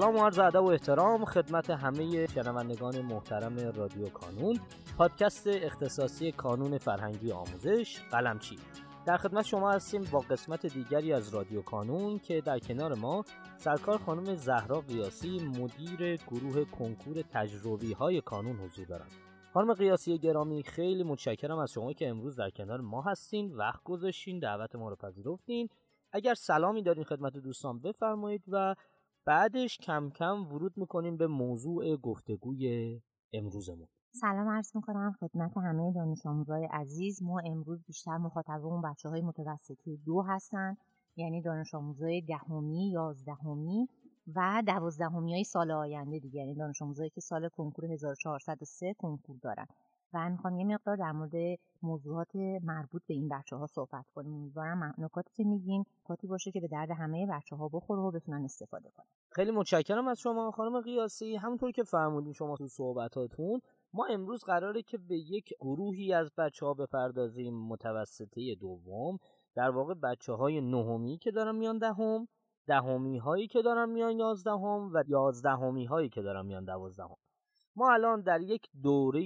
سلام و عرض ادب و احترام خدمت همه شنوندگان محترم رادیو کانون پادکست اختصاصی کانون فرهنگی آموزش قلمچی در خدمت شما هستیم با قسمت دیگری از رادیو کانون که در کنار ما سرکار خانم زهرا قیاسی مدیر گروه کنکور تجربی های کانون حضور دارند. خانم قیاسی گرامی خیلی متشکرم از شما که امروز در کنار ما هستین. وقت گذاشتین دعوت ما رو پذیرفتین. اگر سلامی دارین خدمت دوستان بفرمایید و بعدش کم کم ورود می‌کنیم به موضوع گفتگوی امروزمون. سلام عرض می‌کنم خدمت همه دانش آموزای عزیز. ما امروز بیشتر مخاطبمون بچه های متوسطی دو هستن یعنی دانش آموزای دهمی یازدهمی و دوازدهمی های سال آینده دیگه. یعنی دانش آموزایی که سال کنکور 1403 کنکور دارن. و می‌خوام یه مقدار در مورد موضوعات مربوط به این بچه ها صحبت کنیم. امیدوارم نکاتی که میگیم نکاتی باشه که به درد همه بچه ها بخوره و بتونن استفاده کنن. خیلی متشکرم از شما خانم قیاسی. همونطور که فرمودین شما تو صحبتاتون ما امروز قراره که به یک گروهی از بچه ها بپردازیم. متوسطه دوم در واقع بچه های نهمی که دارن میان دهم دهمی هایی که دارن میان یازدهم و یازدهمی هایی که دارن میان دوازدهم. ما الان در یک دوره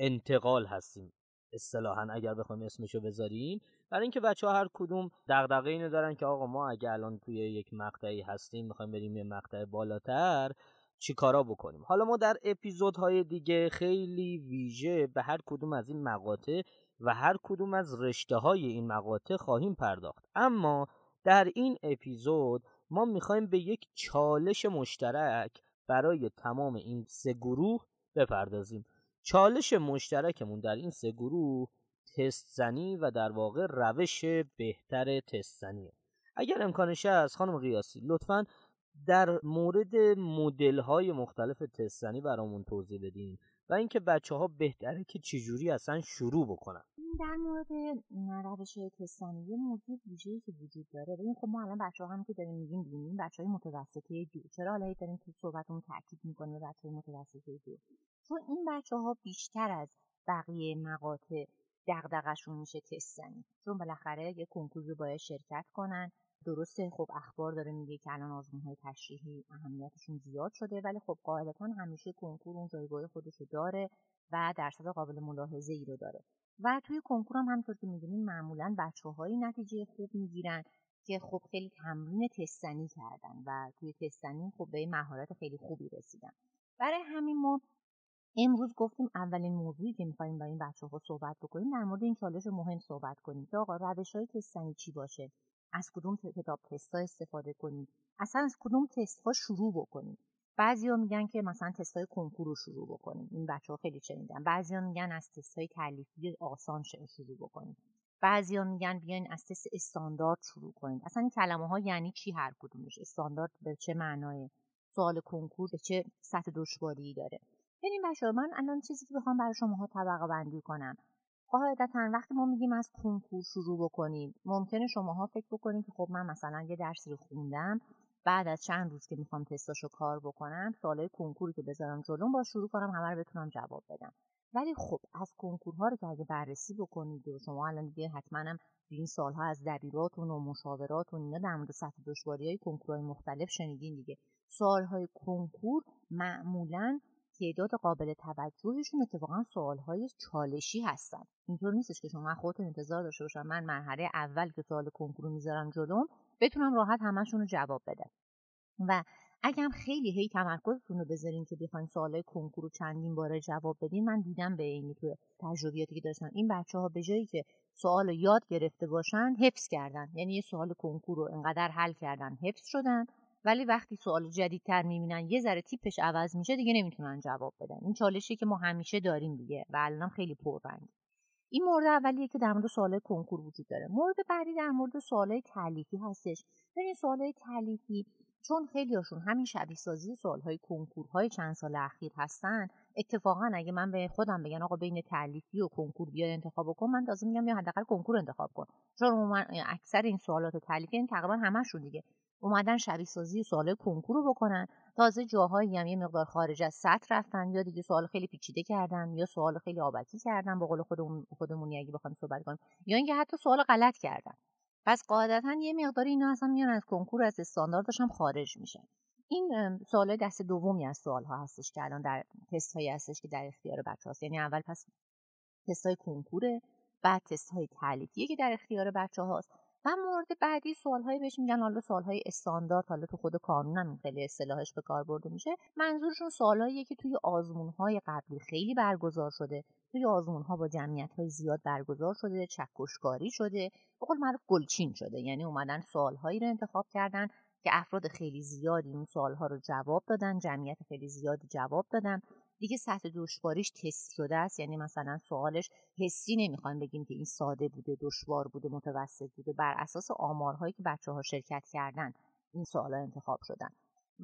انتقال هستیم. اصطلاحا اگر بخوایم اسمشو بذاریم برای اینکه بچه ها هر کدوم دغدغه اینو دارن که آقا ما اگه الان توی یک مقطعی هستیم می‌خوایم بریم یه مقطع بالاتر چی کارا بکنیم؟ حالا ما در اپیزودهای دیگه خیلی ویژه به هر کدوم از این مقاطع و هر کدوم از رشته های این مقاطع خواهیم پرداخت. اما در این اپیزود ما می‌خوایم به یک چالش مشترک برای تمام این سه گروه بپردازیم. چالش مشترکمون در این سه گروه تست زنی و در واقع روش بهتر تست زنیه اگر امکانش هست خانم قیاسی لطفا در مورد مدل های مختلف تست زنی برامون توضیح بدین و اینکه بچه ها بهتره که چجوری اصلا شروع بکنن. در مورد روش تستانی یه موضوع ویژه‌ای که وجود داره. ببین خب ما الان بچه هم که داریم میگیم بینیم بچه های متوسطه دو. چرا حالا داریم تو صحبتمون تاکید می‌کنیم به بچه های متوسطه دو؟ چون این بچه ها بیشتر از بقیه مقاطع دغدغشون میشه تست زنی چون بالاخره یه کنکور رو باید شرکت کنن. درسته خب اخبار داره میگه که الان آزمون های تشریحی اهمیتشون زیاد شده ولی خب قاعدتا همیشه کنکور اون جایگاه خودش داره و درصد قابل ملاحظه ای رو داره. و توی کنکور هم همطور که می‌دونین معمولا بچه های نتیجه خوب می‌گیرن که خب خیلی تمرین تستنی کردن و توی تستنی خب به مهارت خیلی خوبی رسیدن. برای همین ما امروز گفتیم اولین موضوعی که می‌خوایم با این بچه ها صحبت بکنیم در مورد این چالش مهم صحبت کنیم که آقا روش های تستنی چی باشه؟ از کدوم کتاب تست ها استفاده کنیم؟ اصلا از کدوم تست ها شروع بکنیم؟ بعضیا میگن که مثلا تست های کنکور رو شروع بکنیم. این بچه ها خیلی شنیدن بعضیا میگن از تست های تعلیفی آسان شروع بکنیم. بعضیا میگن بیاین از تست استاندارد شروع کنیم اصلا این کلمه ها یعنی چی هر کدومش؟ استاندارد به چه معنای؟ سوال کنکور به چه سطح دشواری داره؟ ببین بچه من الان چیزی که بخوام برای شما طبقه بندی کنم. قاعدتا وقتی ما میگیم از کنکور شروع بکنیم ممکنه شماها فکر بکنید که خب من مثلا یه درسی رو خوندم بعد از چند روز که می‌خوام تستاشو کار بکنم سوالای کنکوری که بذارم جلوم با شروع کنم همه رو بتونم جواب بدم. ولی خب از کنکورها رو که اگه بررسی بکنید و شما الان دیگه حتما هم این سالها از دبیراتون و مشاوراتون اینا در مورد سطح دشواری های کنکورهای مختلف شنیدین دیگه. سوالهای کنکور معمولا تعداد قابل توجهشون اتفاقا سوالهای چالشی هستن. اینطور نیستش که شما خودتون انتظار داشته باشم من مرحله اول که سوال کنکور می‌ذارم جلوم بتونم راحت همشون رو جواب بدم. و اگه هم خیلی هی تمرکزتون رو بذارین که بخواین سوالای کنکور رو چندین باره جواب بدین من دیدم به اینی تو تجربیاتی که داشتن. این بچه ها به جایی که سوال یاد گرفته باشن حفظ کردن. یعنی یه سوال کنکور رو انقدر حل کردن حفظ شدن. ولی وقتی سوال جدیدتر می‌بینن یه ذره تیپش عوض میشه دیگه نمی‌تونن جواب بدن. این چالشی که ما همیشه داریم دیگه و الان خیلی پررنگ. این مورد اولیه که در مورد سوال کنکور وجود داره. مورد بعدی در مورد سوالای تعلیفی هستش. ببین سوالای تعلیفی چون خیلی هاشون همین شبیه سازی سوال های چند سال اخیر هستن اتفاقا اگه من به خودم بگن آقا بین تعلیفی و کنکور بیا انتخاب کن من لازم میگم یا حداقل کنکور انتخاب کن. چون اکثر این سوالات تعلیفی این تقریبا همشون دیگه. اومدن شبیه سازی سوال کنکور رو بکنن. تازه جاهایی هم یه مقدار خارج از سطح رفتن یا دیگه سوال خیلی پیچیده کردن یا سوال خیلی آبکی کردن به قول خودمون خودمونی اگه بخوایم صحبت کنیم. یا اینکه حتی سوال غلط کردن. پس قاعدتا یه مقدار اینا اصلا میان از کنکور از استانداردش هم خارج میشن. این سوال دست دومی از سوال ها هستش که الان در تست هایی هستش که در اختیار بچه هست یعنی اول پس تست های کنکوره بعد تست های تعلیفیه که در اختیار بچه هاست و مورد بعدی سوال هایی بهش میگن. حالا سوال های استاندارد حالا تو خود قانون هم خیلی اصطلاحش به کار برده میشه. منظورشون سوالاییه که توی آزمون های قبلی خیلی برگزار شده. توی آزمون ها با جمعیت های زیاد برگزار شده چکشکاری شده. به قول معروف گلچین شده. یعنی اومدن سوال هایی رو انتخاب کردن که افراد خیلی زیادی اون سوال ها رو جواب دادن جمعیت خیلی زیادی جواب دادن. دیگه سطح دشواریش تست شده است. یعنی مثلا سوالش حسی نمی‌خوایم بگیم که این ساده بوده دشوار بوده متوسط بوده. بر اساس آمارهایی که بچه ها شرکت کردن این سوالا انتخاب شدن.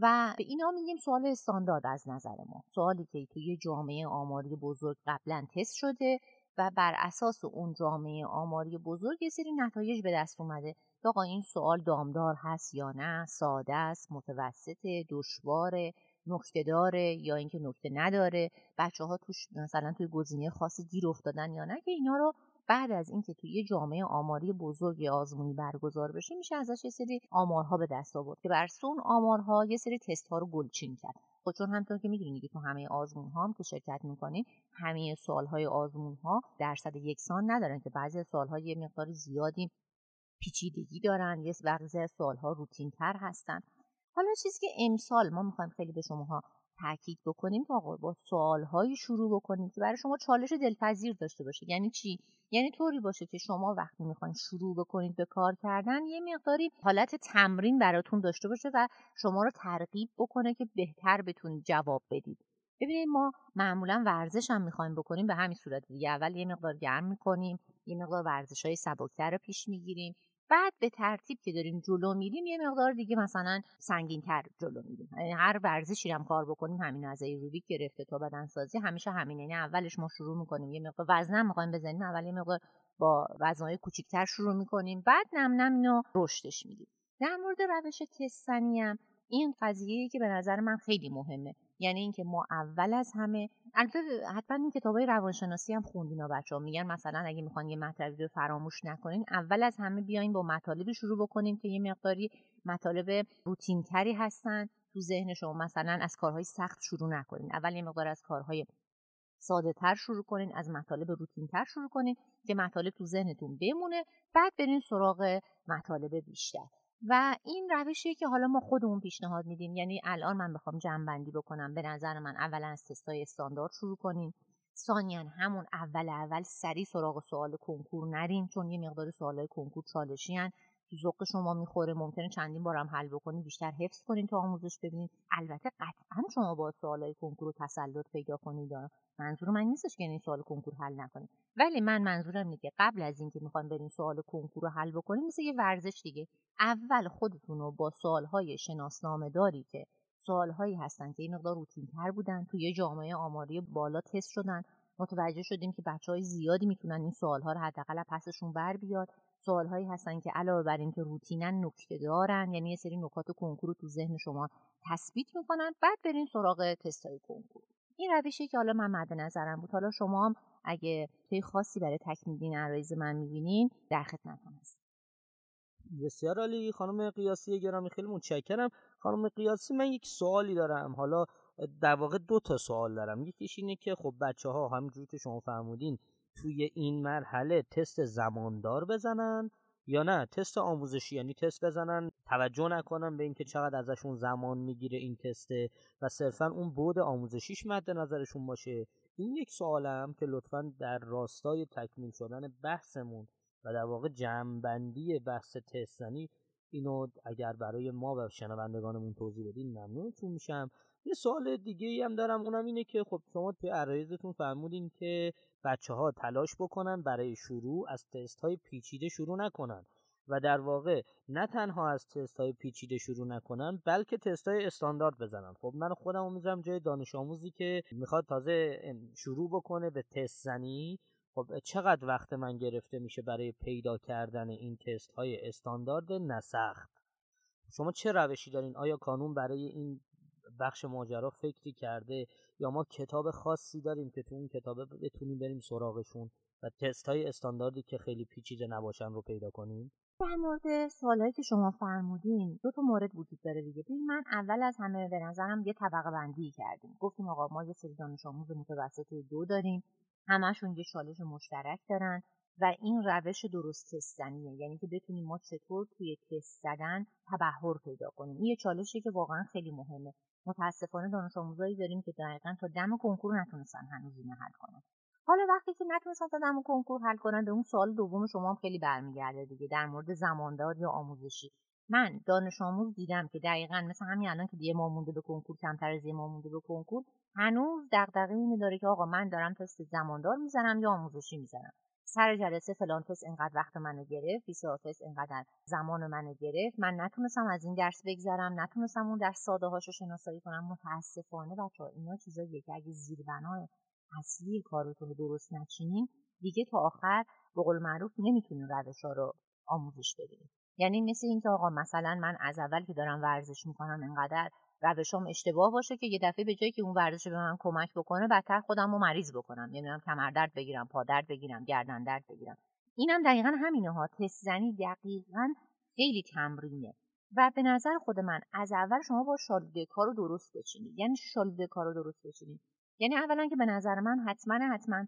و به اینا میگیم سوال استاندارد از نظر ما. سوالی که توی جامعه آماری بزرگ قبلا تست شده و بر اساس اون جامعه آماری بزرگ یه سری نتایج به دست اومده. آقا این سوال دامدار هست یا نه؟ ساده است متوسط دشوار نکته داره یا اینکه نکته نداره بچه ها توش مثلا توی گزینه خاصی گیر افتادن یا نه که اینا رو بعد از اینکه توی یه جامعه آماری بزرگ آزمونی برگزار بشه میشه ازش یه سری آمارها به دست آورد که بر اون آمارها یه سری تست ها رو گلچین کرد. خب چون همطور که می‌دونید که تو همه آزمون ها هم که شرکت می‌کنین همه سوال های آزمون ها درصد یکسان ندارن که بعضی سوال ها یه مقدار زیادی پیچیدگی دارن یه بعضی سوال ها روتین تر هستن. حالا چیزی که امسال ما می‌خوایم خیلی به شماها تاکید بکنیم که آقا با سوالهایی شروع بکنیم که برای شما چالش دلپذیر داشته باشه. یعنی چی؟ یعنی طوری باشه که شما وقتی می‌خواین شروع بکنید به کار کردن یه مقداری حالت تمرین براتون داشته باشه و شما رو ترغیب بکنه که بهتر بتونید جواب بدید. ببینید ما معمولا ورزش هم می‌خوایم بکنیم به همین صورت دیگه. اول یه مقدار گرم می‌کنیم یه مقدار ورزش های سبکتر رو پیش می‌گیریم. بعد به ترتیب که داریم جلو میریم یه مقدار دیگه مثلا سنگین تر جلو میریم. یعنی هر ورزشی هم کار بکنیم همین از ایروبیک گرفته تا بدن سازی همیشه همین یعنی اولش ما شروع می‌کنیم یه مقدار وزن می‌خوایم بزنیم اول یه مقدار با وزنهای کوچیکتر شروع می‌کنیم بعد نم نم اینو رشدش میدیم در مورد روش تستنی هم این قضیه که به نظر من خیلی مهمه. یعنی اینکه ما اول از همه البته حتما این کتابای روانشناسی هم خوندینا بچه ها میگن مثلا اگه می‌خوان یه مطلبی رو فراموش نکنین اول از همه بیاین با مطالبی شروع بکنیم که یه مقداری مطالب روتین تری هستن تو ذهن شما. مثلا از کارهای سخت شروع نکنین. اول یه مقدار از کارهای ساده تر شروع کنین از مطالب روتین تر شروع کنین که مطالب تو ذهنتون بمونه بعد برین سراغ مطالب بیشتر. و این روشیه که حالا ما خودمون پیشنهاد میدیم. یعنی الان من بخوام جمع بکنم. به نظر من اولا از تستای استاندارد شروع کنیم. ثانیا همون اول اول سری سراغ سوال کنکور نریم چون یه مقدار سوالای کنکور چالشی هن. تو ذوق شما می‌خوره ممکنه چندین بارم حل بکنید بیشتر حفظ کنین تو آموزش ببینید البته قطعا شما با سوالای کنکور تسلط پیدا کنید منظور من نیستش که این سوال کنکور حل نکنید ولی من منظورم اینه که قبل از اینکه می‌خوام برین سوال کنکور رو حل بکنید مثل یه ورزش دیگه. اول خودتون رو با سوالهای شناسنامه داری که سوالهایی هستن که این مقدار روتین تر بودن توی جامعه آماری بالا تست شدن. متوجه شدیم که بچه های زیادی می‌تونن این سوال ها رو حداقل پسشون بر بیاد. سوال هایی هستن که علاوه بر اینکه روتینن نکته دارن. یعنی یه سری نکات کنکور رو تو ذهن شما تثبیت می‌کنن. بعد برین سراغ تست های کنکور. این روشی که حالا من مد نظرم بود. حالا شما هم اگه توی خاصی برای تکمیل این عرایز من می‌بینین در خدمتتون هست. بسیار عالی. خانم قیاسی گرامی خیلی متشکرم. خانم قیاسی من یک سوالی دارم. حالا در واقع دو تا سوال دارم. یکیش اینه که خب بچه ها همینجوری که شما فرمودین توی این مرحله تست زماندار بزنن یا نه؟ تست آموزشی یعنی تست بزنن توجه نکنن به اینکه چقدر ازشون زمان می‌گیره این تسته و صرفا اون بود آموزشیش مد نظرشون باشه. این یک سوالم که لطفا در راستای تکمیل شدن بحثمون و در واقع جمعبندی بحث تستنی اینو اگر برای ما و شنوندگانمون توضیح بدین ممنونتون میشم. یه سوال دیگه ای هم دارم اونم اینه که خب شما توی عرایزتون فرمودین که بچه ها تلاش بکنن برای شروع از تست های پیچیده شروع نکنن و در واقع نه تنها از تست های پیچیده شروع نکنن بلکه تست های استاندارد بزنن. خب من خودم می‌ذارم جای دانش آموزی که می‌خواد تازه شروع بکنه به تست زنی. خب چقدر وقت من گرفته میشه برای پیدا کردن این تست های استاندارد نسخت؟ شما چه روشی دارین؟ آیا کانون برای این بخش ماجرا فکری کرده یا ما کتاب خاصی داریم که تو اون کتابه بتونیم بریم سراغشون و تست های استانداردی که خیلی پیچیده نباشن رو پیدا کنیم؟ در مورد سوالایی که شما فرمودین دو تا مورد وجود داره دیگه. ببین من اول از همه به نظرم یه طبقه بندی کردیم. گفتیم آقا ما یه سری دانش آموز متوسط دو داریم. همشون یه چالش مشترک دارن. و این روش درست تستنیه. یعنی که بتونیم ما چطور توی تست زدن تبهر پیدا کنیم. این یه چالشی که واقعا خیلی مهمه. متاسفانه دانش آموزایی داریم که دقیقا تا دم کنکور نتونستن هنوز اینو حل کنن. حالا وقتی که نتونستن تا دم کنکور حل کنن به اون سوال دوم شما هم خیلی برمیگرده دیگه در مورد زماندار یا آموزشی. من دانش آموز دیدم که دقیقا مثل همین الان که یه ما مونده به کنکور کمتر از یه ما مونده به کنکور هنوز دغدغه اینو داره که آقا من دارم تست زماندار می‌زنم یا آموزشی می‌زنم. سر جلسه فلان تست اینقدر وقت منو گرفت بیسار اینقدر زمان منو گرفت. من نتونستم از این درس بگذرم نتونستم اون درس ساده هاشو شناسایی کنم. متاسفانه بچه اینا چیزاییه که اگه زیربنای اصلی کارتون رو درست نچینین دیگه تا آخر به قول معروف نمی‌تونین روش رو آموزش بدین. یعنی مثل اینکه آقا مثلا من از اول که دارم ورزش می‌کنم انقدر روشام اشتباه باشه که یه دفعه به جایی که اون ورزش به من کمک بکنه بدتر خودم رو مریض بکنم. نمی‌دونم کمردرد بگیرم پادرد بگیرم گردن درد بگیرم. اینم دقیقا همینه ها. تست زنی دقیقا خیلی تمرینه. و به نظر خود من از اول شما با شالوده کار درست بچینید. یعنی شالوده کار درست بچینید؟ یعنی اولا که به نظر من حتما حتما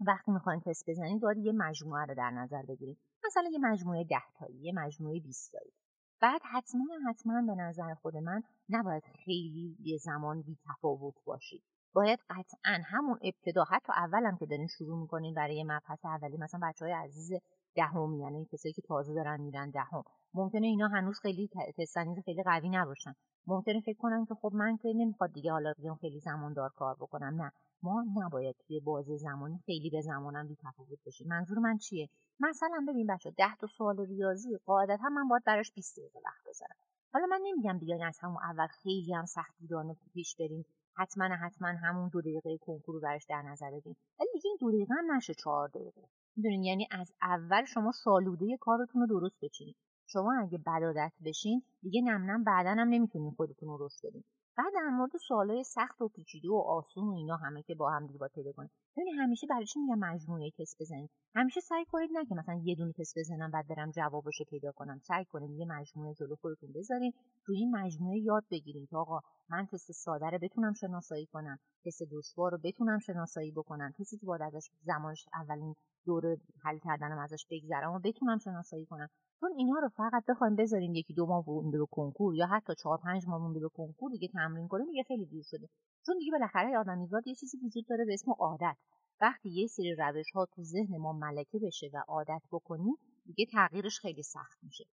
وقتی می‌خواین تست بزنید باید یه مجموعه رو در نظر بگیرید. مثلا یه مجموعه ده تایی یه مجموعه 20 تایی. بعد حتما حتما به نظر خود من نباید خیلی یه زمان بی تفاوت باشید باید قطعا همون ابتدا حتی اولم که دارین شروع می‌کنین برای مبحث اولی مثلا بچه های عزیز دهم یعنی کسایی که تازه دارن میرن دهم. ممکنه اینا هنوز خیلی تستنیز خیلی قوی نباشن. ممکنه فکر کنن که خب من که نمی‌خواد دیگه حالا بیام خیلی زماندار کار بکنم. نه. ما نباید توی بازی زمانی خیلی به زمانم بی تفاوت بشیم منظور من چیه؟ مثلا ببین بچه ده تا سوال ریاضی قاعدتا من باید براش 20 دقیقه وقت بذارم. حالا من نمیگم بیاین از همون اول خیلی هم سختگیرانه پیش بریم. حتما حتما همون دو دقیقه کنکور رو براش در نظر بگیریم. ولی دیگه این دو دقیقه هم نشه چهار دقیقه. می‌دونین یعنی از اول شما شالوده کارتون رو درست بچینید شما اگه بدادت بشین دیگه نم نم بعدا هم نمی‌تونین خودتون رو رشد بدین بعد در مورد سوالای سخت و پیچیده و آسون و اینا همه که با هم دیگه با پیدا کنید ببین همیشه برای چی میگم مجموعه تست بزنید همیشه سعی کنید نه که مثلا یه دونه تست بزنم بعد برم جوابشو پیدا کنم. سعی کنید یه مجموعه جلو خودتون بذارین. تو این مجموعه یاد بگیرید آقا من تست ساده رو بتونم شناسایی کنم. تست دشوار رو بتونم شناسایی بکنم. کسی که باید ازش زمانش اولین دوره حل کردنم ازش بگذرم و بتونم شناسایی کنم. چون اینا رو فقط بخوایم بذاریم یکی دو ماه مونده به کنکور یا حتی چهار پنج ماه مونده به کنکور دیگه تمرین کنیم دیگه خیلی دیر شده. چون دیگه بالاخره آدمیزاد یه چیزی وجود داره به اسم عادت. وقتی یه سری روش ها تو ذهن ما ملکه بشه و عادت بکنیم دیگه تغییرش خیلی سخت میشه.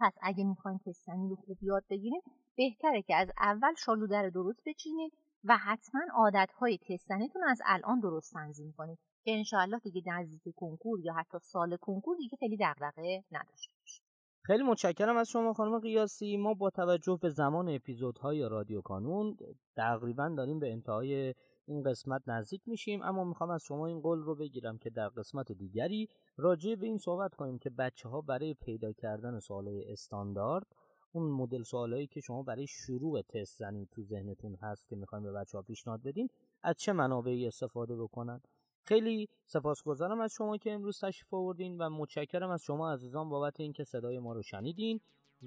پس اگه می‌خوایم تستنی رو خوب یاد بگیریم بهتره که از اول شالوده رو درست بچینید و حتما عادت های تستنیتون از الان درست تنظیم کنید. که انشاءالله دیگه نزدیک کنکور یا حتی سال کنکور دیگه خیلی دغدغه نداشته باشید. خیلی متشکرم از شما خانم قیاسی. ما با توجه به زمان اپیزودهای رادیو کانون تقریبا داریم به انتهای این قسمت نزدیک میشیم اما می‌خوام از شما این قول رو بگیرم که در قسمت دیگری راجع به این صحبت کنیم که بچه ها برای پیدا کردن سوالای استاندارد اون مدل سوالایی که شما برای شروع تست زنی تو ذهنتون هست که می‌خوایم به بچه ها پیشنهاد بدین از چه منابعی استفاده بکنن؟ خیلی سپاسگزارم از شما که امروز تشریف آوردین و متشکرم از شما عزیزان بابت اینکه صدای ما رو شنیدین.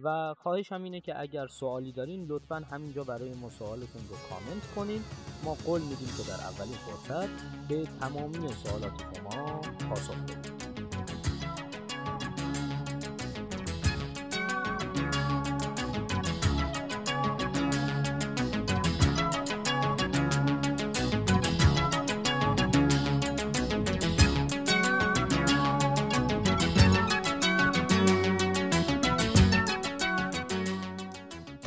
و خواهش هم اینه که اگر سوالی دارین لطفا همینجا برای ما سوالتون رو کامنت کنین. ما قول میدیم که در اولین فرصت به تمامی سوالات شما پاسخ بدیم.